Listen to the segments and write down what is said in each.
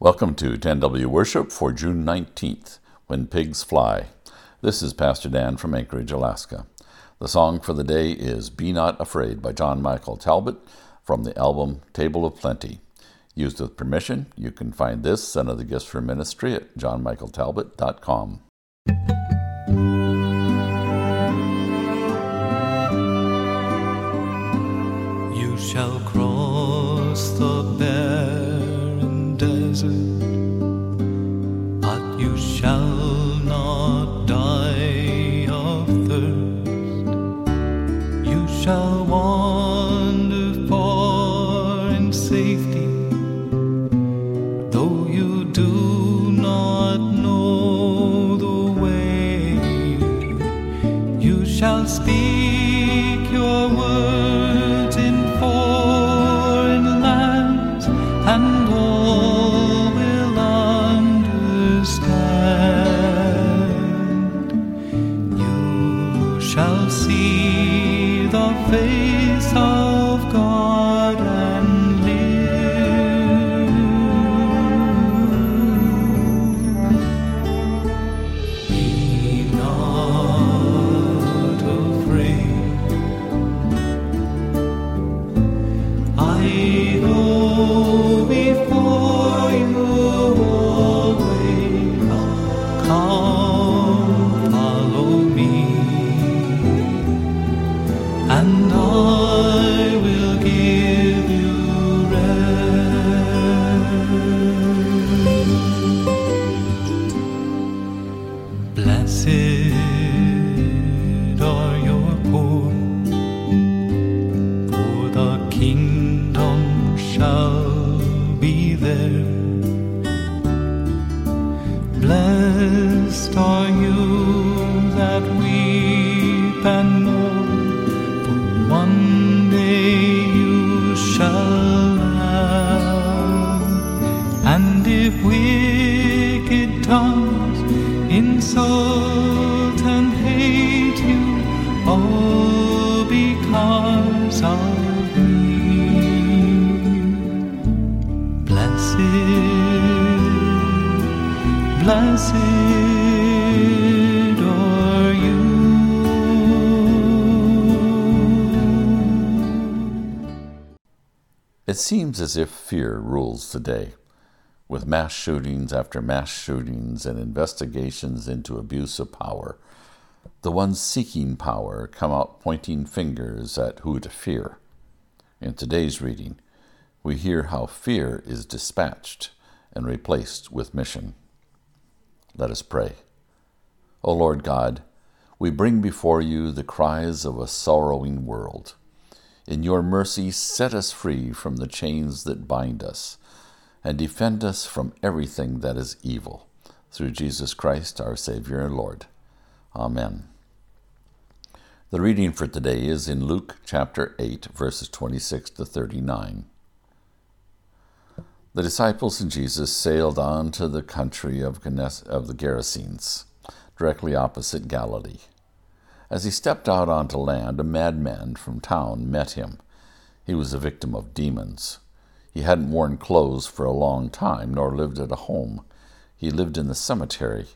Welcome to 10W Worship for June 19th, When Pigs Fly. This is Pastor Dan from Anchorage, Alaska. The song for the day is Be Not Afraid by John Michael Talbot from the album Table of Plenty. Used with permission, you can find this and other gifts for ministry at johnmichaeltalbot.com. You shall cross the shall speak be theirs. Blessed are you seems as if fear rules today, with mass shootings after mass shootings and investigations into abuse of power. The ones seeking power come out pointing fingers at who to fear. In today's reading, we hear how fear is dispatched and replaced with mission. Let us pray. O Lord God, we bring before you the cries of a sorrowing world. In your mercy, set us free from the chains that bind us, and defend us from everything that is evil. Through Jesus Christ, our Savior and Lord. Amen. The reading for today is in Luke chapter 8, verses 26 to 39. The disciples and Jesus sailed on to the country of, the Gerasenes, directly opposite Galilee. As he stepped out onto land, a madman from town met him. He was a victim of demons. He hadn't worn clothes for a long time, nor lived at a home. He lived in the cemetery.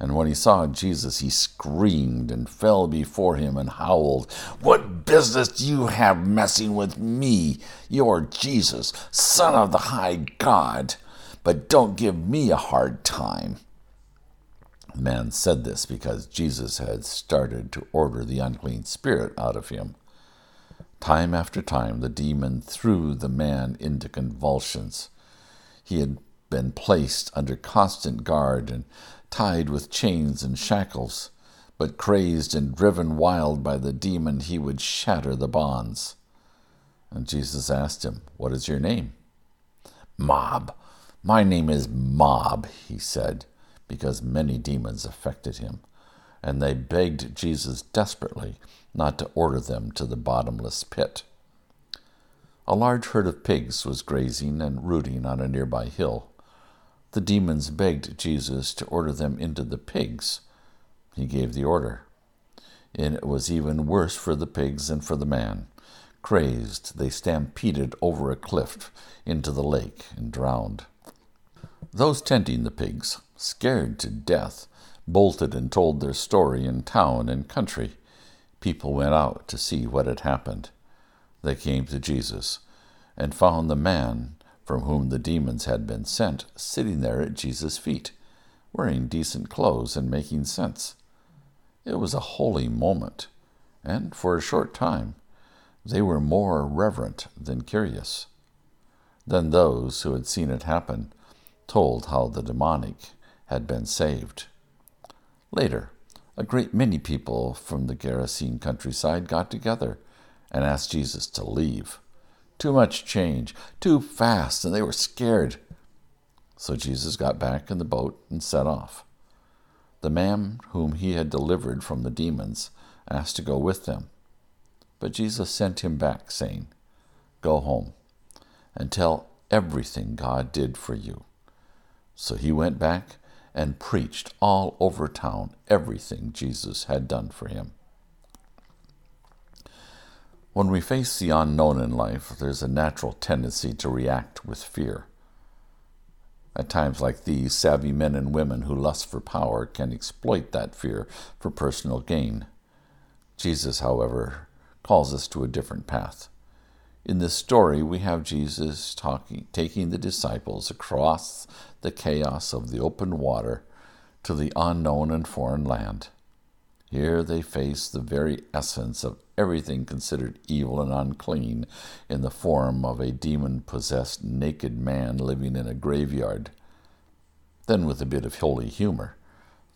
And when he saw Jesus, he screamed and fell before him and howled, What business do you have messing with me? You're Jesus, Son of the High God. But don't give me a hard time. The man said this because Jesus had started to order the unclean spirit out of him. Time after time, the demon threw the man into convulsions. He had been placed under constant guard and tied with chains and shackles, but crazed and driven wild by the demon, he would shatter the bonds. And Jesus asked him, What is your name? Mob. My name is Mob, he said, because many demons affected him. And they begged Jesus desperately not to order them to the bottomless pit. A large herd of pigs was grazing and rooting on a nearby hill. The demons begged Jesus to order them into the pigs. He gave the order. And it was even worse for the pigs than for the man. Crazed, they stampeded over a cliff into the lake and drowned. Those tending the pigs, scared to death, bolted and told their story in town and country. People went out to see what had happened. They came to Jesus and found the man from whom the demons had been sent sitting there at Jesus' feet, wearing decent clothes and making sense. It was a holy moment, and for a short time they were more reverent than curious. Then those who had seen it happen told how the demonic had been saved. Later, a great many people from the Gerasene countryside got together and asked Jesus to leave. Too much change, too fast, and they were scared. So Jesus got back in the boat and set off. The man whom he had delivered from the demons asked to go with them. But Jesus sent him back, saying, Go home and tell everything God did for you. So he went back and preached all over town everything Jesus had done for him. When we face the unknown in life, there's a natural tendency to react with fear. At times like these, savvy men and women who lust for power can exploit that fear for personal gain. Jesus, however, calls us to a different path. In this story, we have Jesus talking, taking the disciples across the chaos of the open water to the unknown and foreign land. Here they face the very essence of everything considered evil and unclean in the form of a demon possessed naked man living in a graveyard. Then, with a bit of holy humor,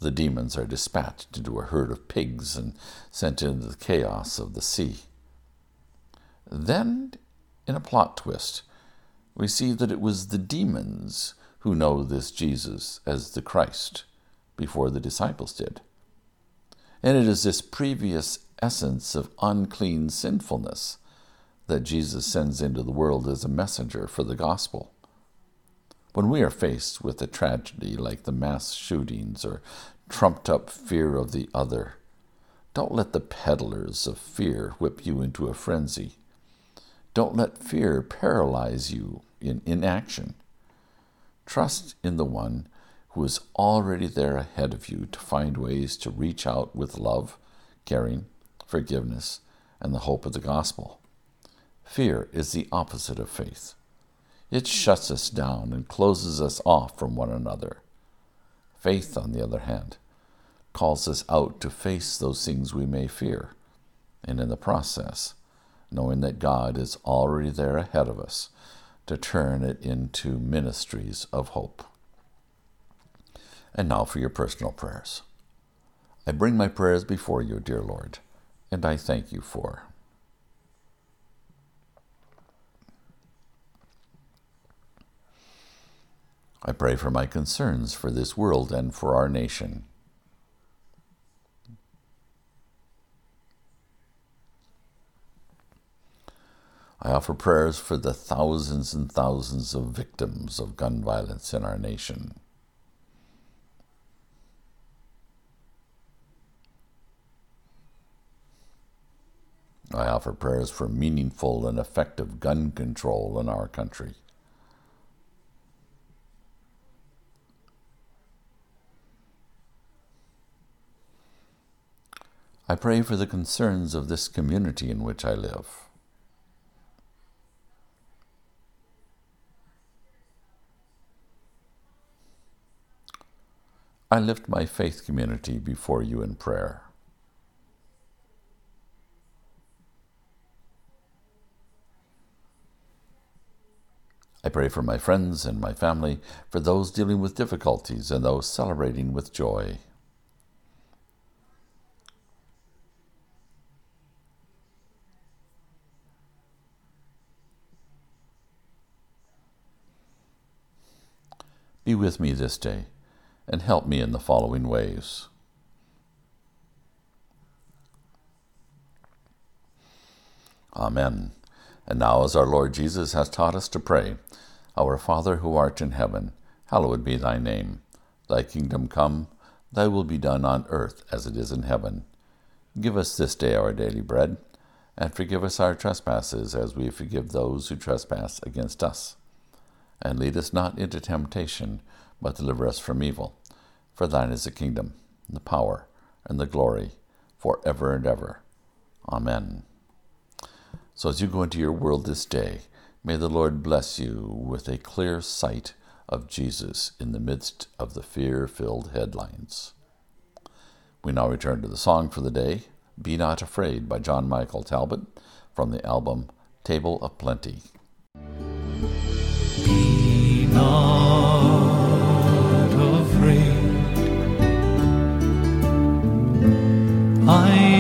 the demons are dispatched into a herd of pigs and sent into the chaos of the sea. Then in a plot twist, we see that it was the demons who know this Jesus as the Christ before the disciples did. And it is this previous essence of unclean sinfulness that Jesus sends into the world as a messenger for the gospel. When we are faced with a tragedy like the mass shootings or trumped up fear of the other, don't let the peddlers of fear whip you into a frenzy. Don't let fear paralyze you in inaction. Trust in the one who is already there ahead of you to find ways to reach out with love, caring, forgiveness, and the hope of the gospel. Fear is the opposite of faith. It shuts us down and closes us off from one another. Faith, on the other hand, calls us out to face those things we may fear, and in the process, knowing that God is already there ahead of us to turn it into ministries of hope. And now for your personal prayers. I bring my prayers before you, dear Lord, and I thank you for. I pray for my concerns for this world and for our nation. I offer prayers for the thousands and thousands of victims of gun violence in our nation. I offer prayers for meaningful and effective gun control in our country. I pray for the concerns of this community in which I live. I lift my faith community before you in prayer. I pray for my friends and my family, for those dealing with difficulties and those celebrating with joy. Be with me this day and help me in the following ways. Amen. And now, as our Lord Jesus has taught us to pray, Our Father who art in heaven, hallowed be thy name. Thy kingdom come, thy will be done on earth as it is in heaven. Give us this day our daily bread, and forgive us our trespasses as we forgive those who trespass against us And lead us not into temptation, but deliver us from evil. For thine is the kingdom, the power, and the glory, for ever and ever. Amen. So as you go into your world this day, may the Lord bless you with a clear sight of Jesus in the midst of the fear filled headlines. We now return to the song for the day, Be Not Afraid by John Michael Talbot from the album Table of Plenty. Be not I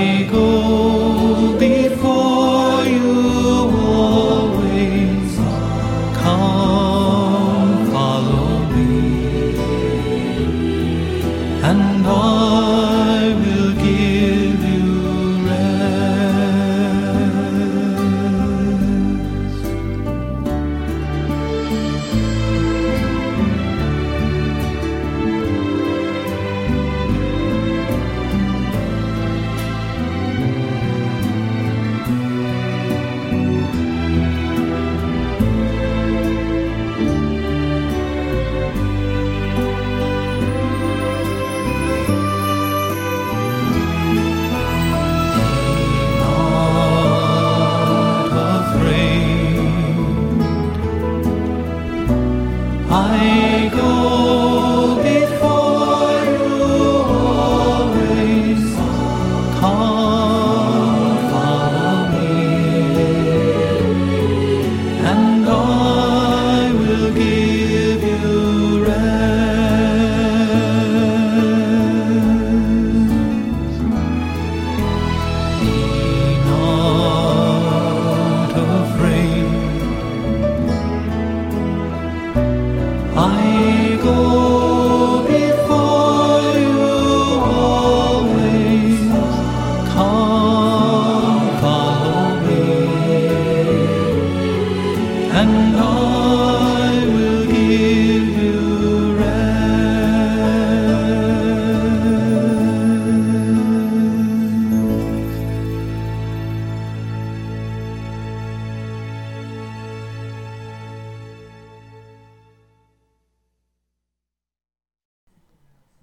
and all.